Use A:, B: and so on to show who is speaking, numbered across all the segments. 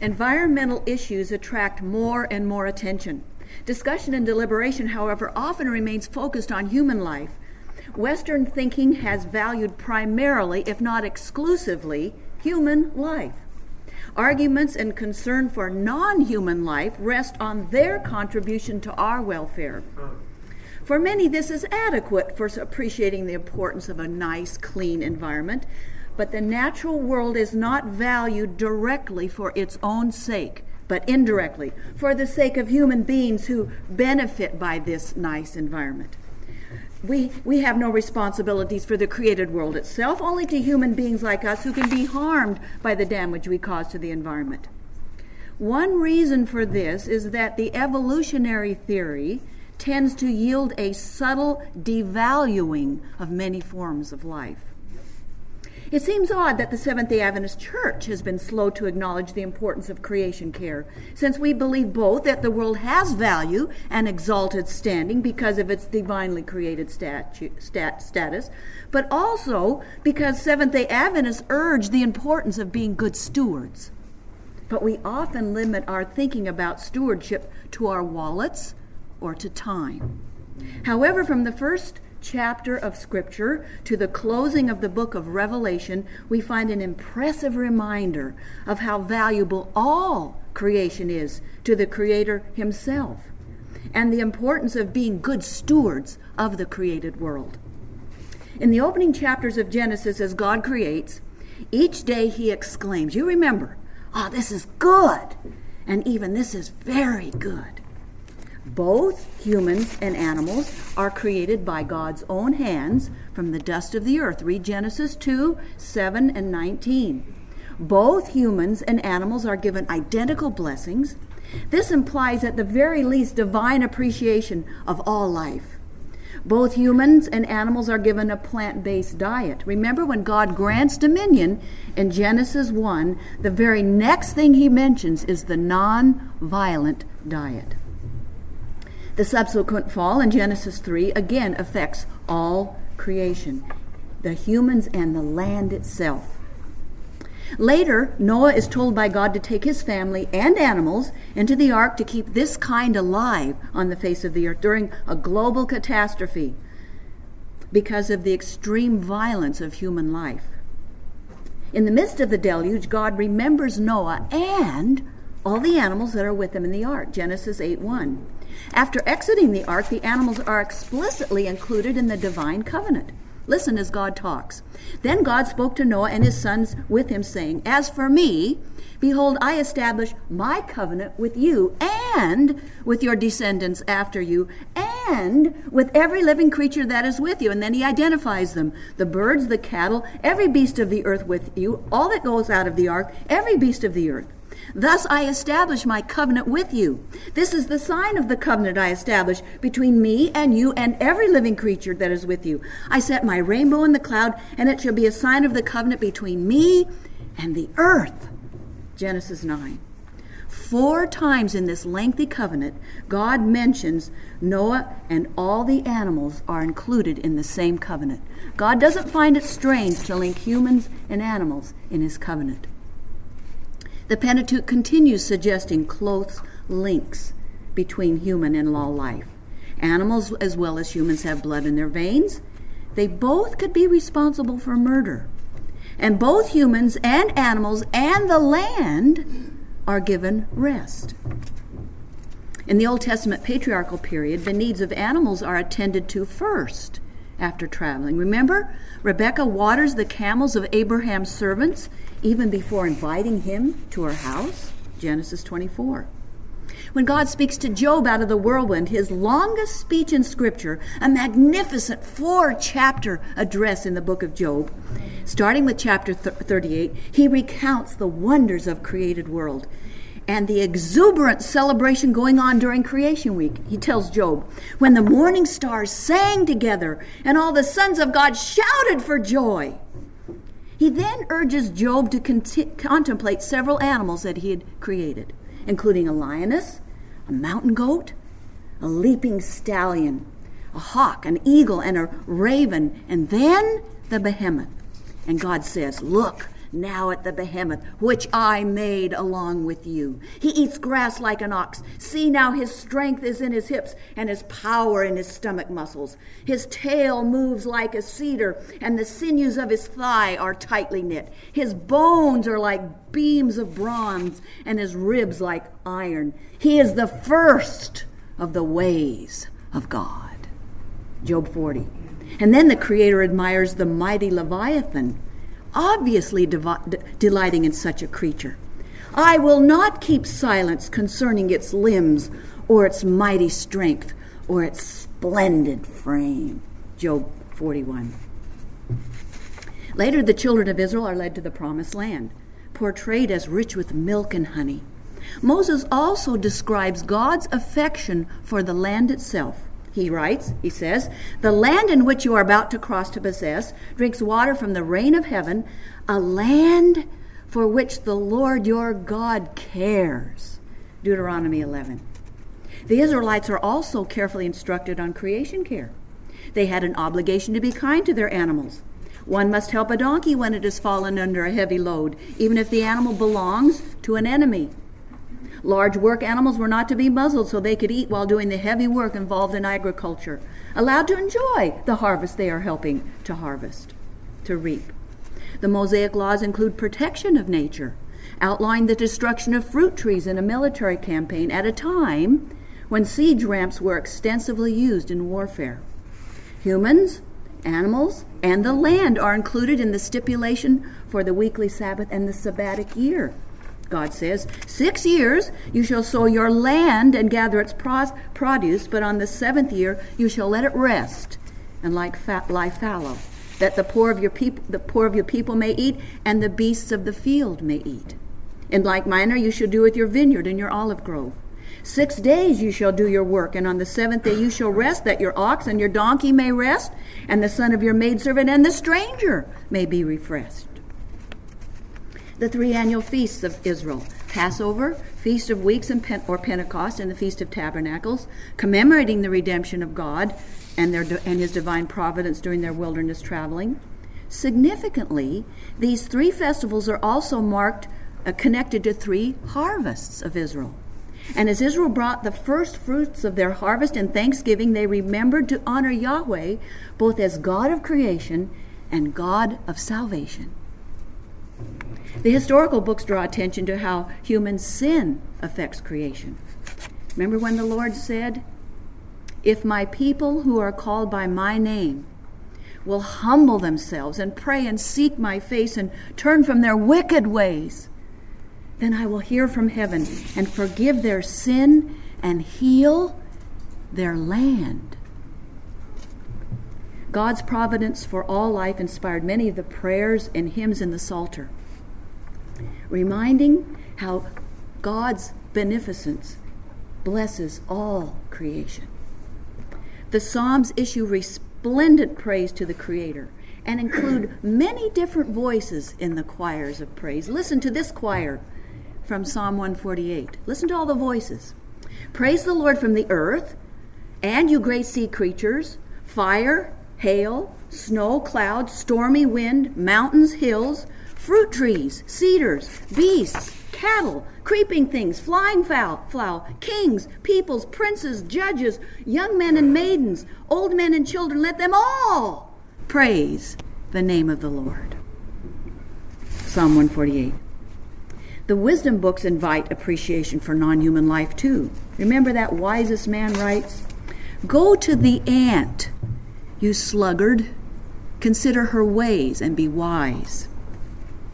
A: Environmental issues attract more and more attention. Discussion and deliberation, however, often remains focused on human life. Western thinking has valued primarily, if not exclusively, human life. Arguments and concern for non human life rest on their contribution to our welfare. For many, this is adequate for appreciating the importance of a nice, clean environment, but the natural world is not valued directly for its own sake, but indirectly, for the sake of human beings who benefit by this nice environment. We, we have no responsibilities for the created world itself, only to human beings like us who can be harmed by the damage we cause to the environment. One reason for this is that the evolutionary theory tends to yield a subtle devaluing of many forms of life. It seems odd that the Seventh day Adventist Church has been slow to acknowledge the importance of creation care, since we believe both that the world has value and exalted standing because of its divinely created statu- stat- status, but also because Seventh day Adventists urge the importance of being good stewards. But we often limit our thinking about stewardship to our wallets or to time. However, from the first chapter of Scripture to the closing of the book of Revelation, we find an impressive reminder of how valuable all creation is to the Creator Himself and the importance of being good stewards of the created world. In the opening chapters of Genesis, as God creates, each day He exclaims, You remember, oh, this is good, and even this is very good. Both humans and animals are created by God's own hands from the dust of the earth. Read Genesis 2 7 and 19. Both humans and animals are given identical blessings. This implies, at the very least, divine appreciation of all life. Both humans and animals are given a plant based diet. Remember, when God grants dominion in Genesis 1, the very next thing he mentions is the non violent diet. The subsequent fall in Genesis 3 again affects all creation, the humans and the land itself. Later, Noah is told by God to take his family and animals into the ark to keep this kind alive on the face of the earth during a global catastrophe because of the extreme violence of human life. In the midst of the deluge, God remembers Noah and all the animals that are with him in the ark. Genesis 8 1. After exiting the ark, the animals are explicitly included in the divine covenant. Listen as God talks. Then God spoke to Noah and his sons with him, saying, As for me, behold, I establish my covenant with you and with your descendants after you and with every living creature that is with you. And then he identifies them the birds, the cattle, every beast of the earth with you, all that goes out of the ark, every beast of the earth. Thus I establish my covenant with you. This is the sign of the covenant I establish between me and you and every living creature that is with you. I set my rainbow in the cloud, and it shall be a sign of the covenant between me and the earth. Genesis 9. Four times in this lengthy covenant, God mentions Noah and all the animals are included in the same covenant. God doesn't find it strange to link humans and animals in his covenant. The Pentateuch continues suggesting close links between human and law life. Animals, as well as humans, have blood in their veins. They both could be responsible for murder. And both humans and animals and the land are given rest. In the Old Testament patriarchal period, the needs of animals are attended to first after traveling. Remember, Rebecca waters the camels of Abraham's servants even before inviting him to her house? Genesis 24. When God speaks to Job out of the whirlwind, his longest speech in Scripture, a magnificent four chapter address in the book of Job, starting with chapter 38, he recounts the wonders of created world and the exuberant celebration going on during creation week. He tells Job, when the morning stars sang together and all the sons of God shouted for joy. He then urges Job to cont- contemplate several animals that he had created, including a lioness, a mountain goat, a leaping stallion, a hawk, an eagle, and a raven, and then the behemoth. And God says, Look, now at the behemoth, which I made along with you. He eats grass like an ox. See now, his strength is in his hips, and his power in his stomach muscles. His tail moves like a cedar, and the sinews of his thigh are tightly knit. His bones are like beams of bronze, and his ribs like iron. He is the first of the ways of God. Job 40. And then the Creator admires the mighty Leviathan obviously delighting in such a creature. I will not keep silence concerning its limbs or its mighty strength or its splendid frame. Job 41. Later, the children of Israel are led to the promised land, portrayed as rich with milk and honey. Moses also describes God's affection for the land itself he writes, he says, The land in which you are about to cross to possess drinks water from the rain of heaven, a land for which the Lord your God cares. Deuteronomy 11. The Israelites are also carefully instructed on creation care. They had an obligation to be kind to their animals. One must help a donkey when it has fallen under a heavy load, even if the animal belongs to an enemy. Large work animals were not to be muzzled so they could eat while doing the heavy work involved in agriculture, allowed to enjoy the harvest they are helping to harvest, to reap. The Mosaic laws include protection of nature, outline the destruction of fruit trees in a military campaign at a time when siege ramps were extensively used in warfare. Humans, animals, and the land are included in the stipulation for the weekly Sabbath and the Sabbatic year. God says, Six years you shall sow your land and gather its produce, but on the seventh year you shall let it rest and like fat, lie fallow, that the poor of your people the poor of your people may eat, and the beasts of the field may eat. In like manner you shall do with your vineyard and your olive grove. Six days you shall do your work, and on the seventh day you shall rest, that your ox and your donkey may rest, and the son of your maidservant and the stranger may be refreshed the three annual feasts of Israel Passover, Feast of Weeks and or Pentecost, and the Feast of Tabernacles, commemorating the redemption of God and, their, and his divine providence during their wilderness traveling. Significantly, these three festivals are also marked, uh, connected to three harvests of Israel. And as Israel brought the first fruits of their harvest in thanksgiving, they remembered to honor Yahweh both as God of creation and God of salvation. The historical books draw attention to how human sin affects creation. Remember when the Lord said, If my people who are called by my name will humble themselves and pray and seek my face and turn from their wicked ways, then I will hear from heaven and forgive their sin and heal their land. God's providence for all life inspired many of the prayers and hymns in the Psalter reminding how God's beneficence blesses all creation. The Psalms issue resplendent praise to the Creator and include many different voices in the choirs of praise. Listen to this choir from Psalm 148. Listen to all the voices. Praise the Lord from the earth, and you great sea creatures, fire, hail, snow, clouds, stormy wind, mountains, hills, fruit trees, cedars, beasts, cattle, creeping things, flying fowl, fowl, kings, peoples, princes, judges, young men and maidens, old men and children, let them all praise the name of the Lord. Psalm 148. The wisdom books invite appreciation for non human life too. Remember that wisest man writes Go to the ant, you sluggard, consider her ways and be wise.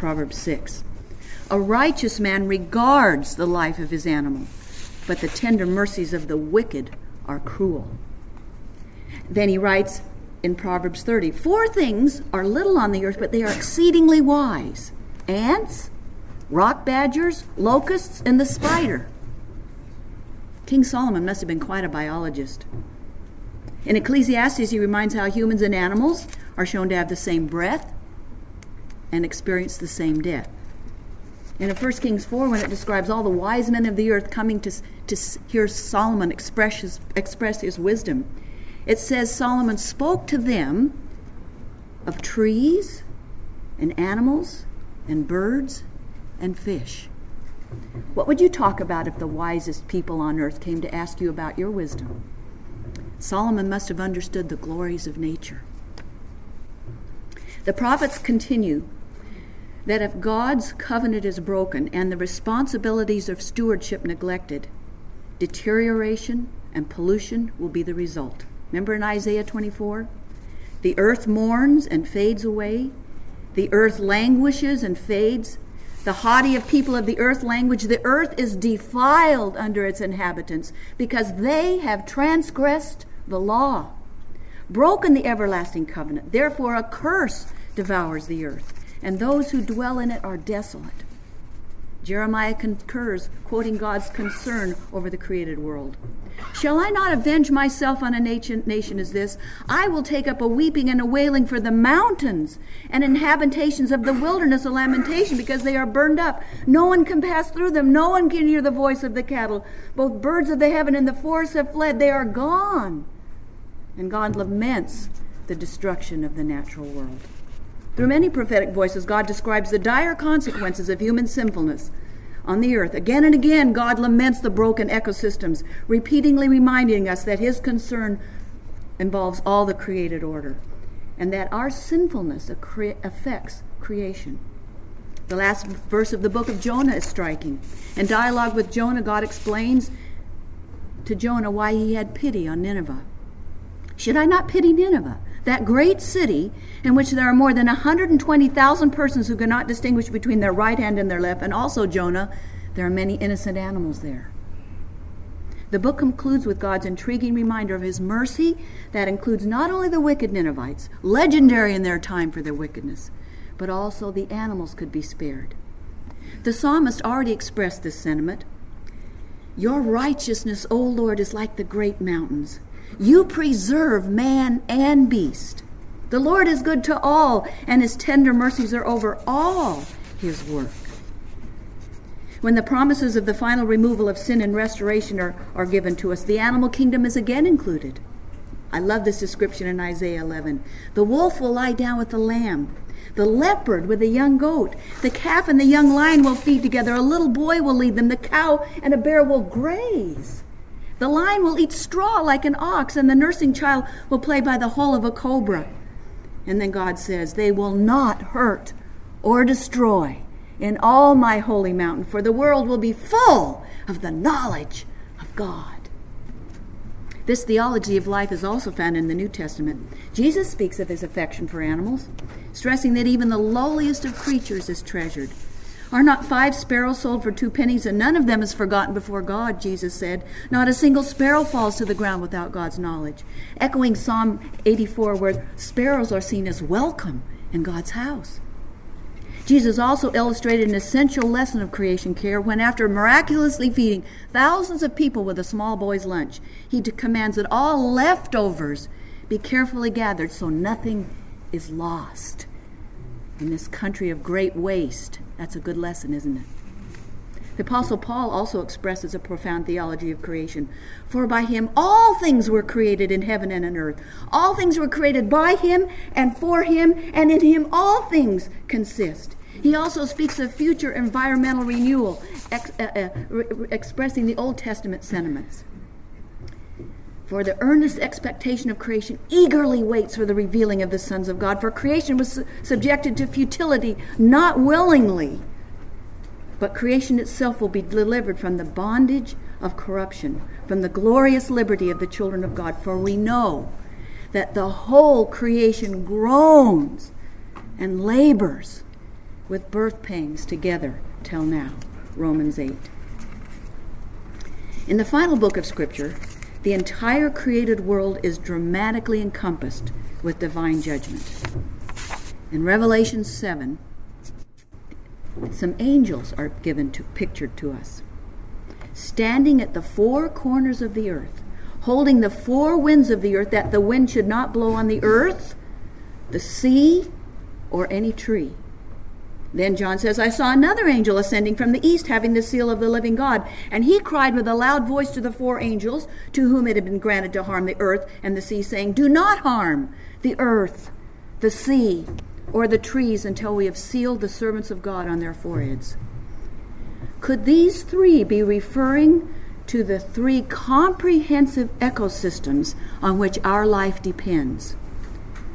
A: Proverbs 6. A righteous man regards the life of his animal, but the tender mercies of the wicked are cruel. Then he writes in Proverbs 30 Four things are little on the earth, but they are exceedingly wise ants, rock badgers, locusts, and the spider. King Solomon must have been quite a biologist. In Ecclesiastes, he reminds how humans and animals are shown to have the same breath, and experience the same death. In 1 Kings 4, when it describes all the wise men of the earth coming to, to hear Solomon express his, express his wisdom, it says Solomon spoke to them of trees and animals and birds and fish. What would you talk about if the wisest people on earth came to ask you about your wisdom? Solomon must have understood the glories of nature. The prophets continue that if God's covenant is broken and the responsibilities of stewardship neglected, deterioration and pollution will be the result. Remember in Isaiah 24? The earth mourns and fades away. The earth languishes and fades. The haughty of people of the earth language, the earth is defiled under its inhabitants because they have transgressed the law, broken the everlasting covenant. Therefore, a curse devours the earth, and those who dwell in it are desolate. Jeremiah concurs, quoting God's concern over the created world. Shall I not avenge myself on a nation, nation as this? I will take up a weeping and a wailing for the mountains and inhabitations of the wilderness, a lamentation, because they are burned up. No one can pass through them. No one can hear the voice of the cattle. Both birds of the heaven and the forest have fled. They are gone. And God laments the destruction of the natural world. Through many prophetic voices, God describes the dire consequences of human sinfulness on the earth. Again and again, God laments the broken ecosystems, repeatedly reminding us that His concern involves all the created order and that our sinfulness affects creation. The last verse of the book of Jonah is striking. In dialogue with Jonah, God explains to Jonah why he had pity on Nineveh. Should I not pity Nineveh? That great city in which there are more than 120,000 persons who cannot distinguish between their right hand and their left, and also Jonah, there are many innocent animals there. The book concludes with God's intriguing reminder of his mercy that includes not only the wicked Ninevites, legendary in their time for their wickedness, but also the animals could be spared. The psalmist already expressed this sentiment. Your righteousness, O Lord, is like the great mountains. You preserve man and beast. The Lord is good to all, and his tender mercies are over all his work. When the promises of the final removal of sin and restoration are, are given to us, the animal kingdom is again included. I love this description in Isaiah 11. The wolf will lie down with the lamb, the leopard with the young goat, the calf and the young lion will feed together, a little boy will lead them, the cow and a bear will graze. The lion will eat straw like an ox, and the nursing child will play by the hole of a cobra. And then God says, They will not hurt or destroy in all my holy mountain, for the world will be full of the knowledge of God. This theology of life is also found in the New Testament. Jesus speaks of his affection for animals, stressing that even the lowliest of creatures is treasured. Are not five sparrows sold for two pennies, and none of them is forgotten before God, Jesus said. Not a single sparrow falls to the ground without God's knowledge. Echoing Psalm 84, where sparrows are seen as welcome in God's house. Jesus also illustrated an essential lesson of creation care when, after miraculously feeding thousands of people with a small boy's lunch, he commands that all leftovers be carefully gathered so nothing is lost in this country of great waste that's a good lesson, isn't it? The Apostle Paul also expresses a profound theology of creation. For by him all things were created in heaven and in earth. All things were created by him and for him, and in him all things consist. He also speaks of future environmental renewal, ex- uh, uh, re- expressing the Old Testament sentiments. For the earnest expectation of creation eagerly waits for the revealing of the sons of God. For creation was su- subjected to futility, not willingly, but creation itself will be delivered from the bondage of corruption, from the glorious liberty of the children of God. For we know that the whole creation groans and labors with birth pangs together till now. Romans 8. In the final book of Scripture, the entire created world is dramatically encompassed with divine judgment. In Revelation 7, some angels are given to pictured to us standing at the four corners of the earth holding the four winds of the earth that the wind should not blow on the earth the sea or any tree then John says, I saw another angel ascending from the east, having the seal of the living God. And he cried with a loud voice to the four angels, to whom it had been granted to harm the earth and the sea, saying, Do not harm the earth, the sea, or the trees until we have sealed the servants of God on their foreheads. Could these three be referring to the three comprehensive ecosystems on which our life depends?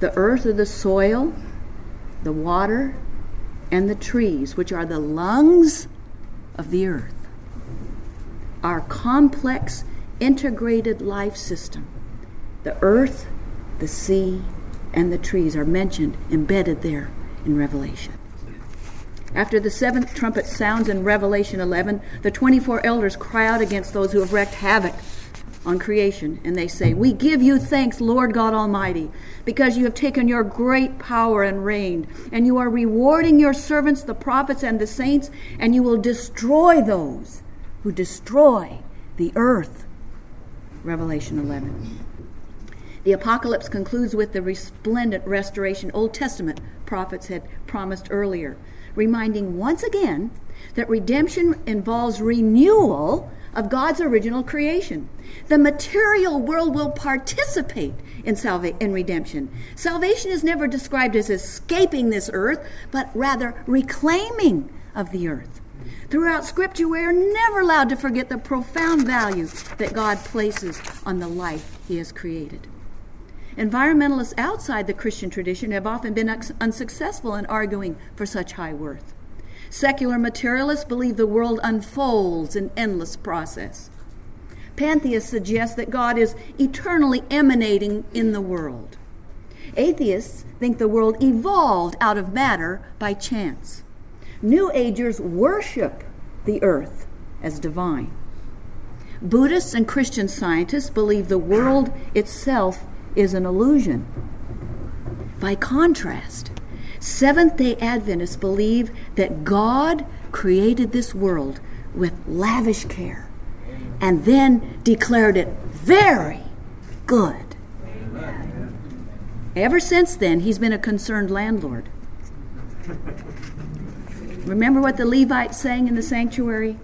A: The earth or the soil, the water, and the trees, which are the lungs of the earth. Our complex, integrated life system. The earth, the sea, and the trees are mentioned, embedded there in Revelation. After the seventh trumpet sounds in Revelation 11, the 24 elders cry out against those who have wreaked havoc on creation, and they say, We give you thanks, Lord God Almighty, because you have taken your great power and reigned, and you are rewarding your servants, the prophets and the saints, and you will destroy those who destroy the earth. Revelation 11. The apocalypse concludes with the resplendent restoration Old Testament prophets had promised earlier reminding once again that redemption involves renewal of God's original creation. The material world will participate in, salva- in redemption. Salvation is never described as escaping this earth, but rather reclaiming of the earth. Throughout Scripture, we are never allowed to forget the profound value that God places on the life He has created. Environmentalists outside the Christian tradition have often been unsuccessful in arguing for such high worth. Secular materialists believe the world unfolds in endless process. Pantheists suggest that God is eternally emanating in the world. Atheists think the world evolved out of matter by chance. New Agers worship the earth as divine. Buddhists and Christian scientists believe the world itself is an illusion. By contrast, Seventh day Adventists believe that God created this world with lavish care and then declared it very good. Ever since then, he's been a concerned landlord. Remember what the Levites sang in the sanctuary?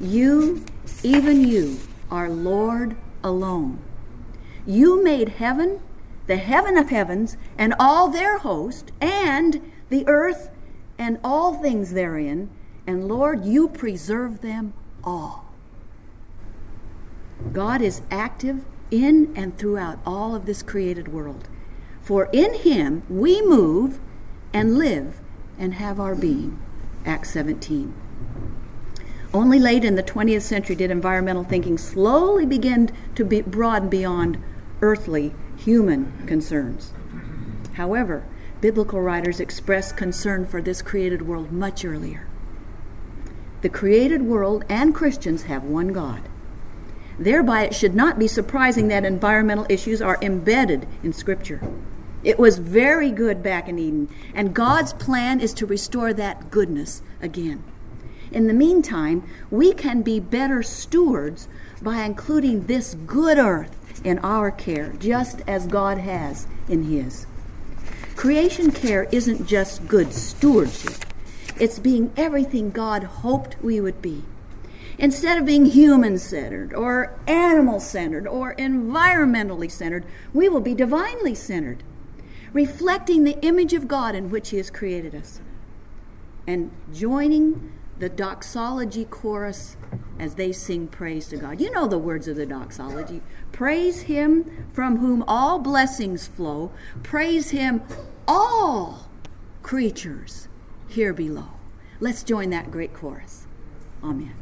A: You, even you, are Lord alone. You made heaven, the heaven of heavens, and all their host, and the earth and all things therein, and Lord, you preserve them all. God is active in and throughout all of this created world. For in him we move and live and have our being. Acts 17. Only late in the 20th century did environmental thinking slowly begin to be broaden beyond earthly, human concerns. However, biblical writers express concern for this created world much earlier. The created world and Christians have one God. Thereby, it should not be surprising that environmental issues are embedded in Scripture. It was very good back in Eden, and God's plan is to restore that goodness again. In the meantime, we can be better stewards by including this good earth in our care, just as God has in His. Creation care isn't just good stewardship, it's being everything God hoped we would be. Instead of being human centered or animal centered or environmentally centered, we will be divinely centered, reflecting the image of God in which He has created us, and joining the doxology chorus as they sing praise to God. You know the words of the doxology. Praise him from whom all blessings flow. Praise him, all creatures here below. Let's join that great chorus. Amen.